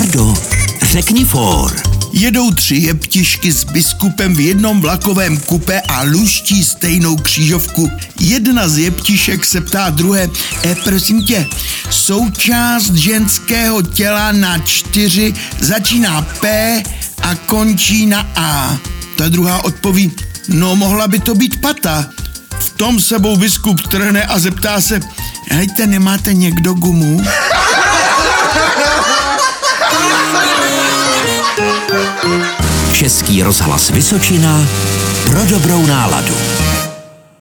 Vlado, řekni for. Jedou tři jeptišky s biskupem v jednom vlakovém kupe a luští stejnou křížovku. Jedna z jeptišek se ptá druhé, e, prosím tě, součást ženského těla na čtyři začíná P a končí na A. Ta druhá odpoví, no mohla by to být pata. V tom sebou biskup trhne a zeptá se, hejte, nemáte někdo gumu? Český rozhlas Vysočina pro dobrou náladu.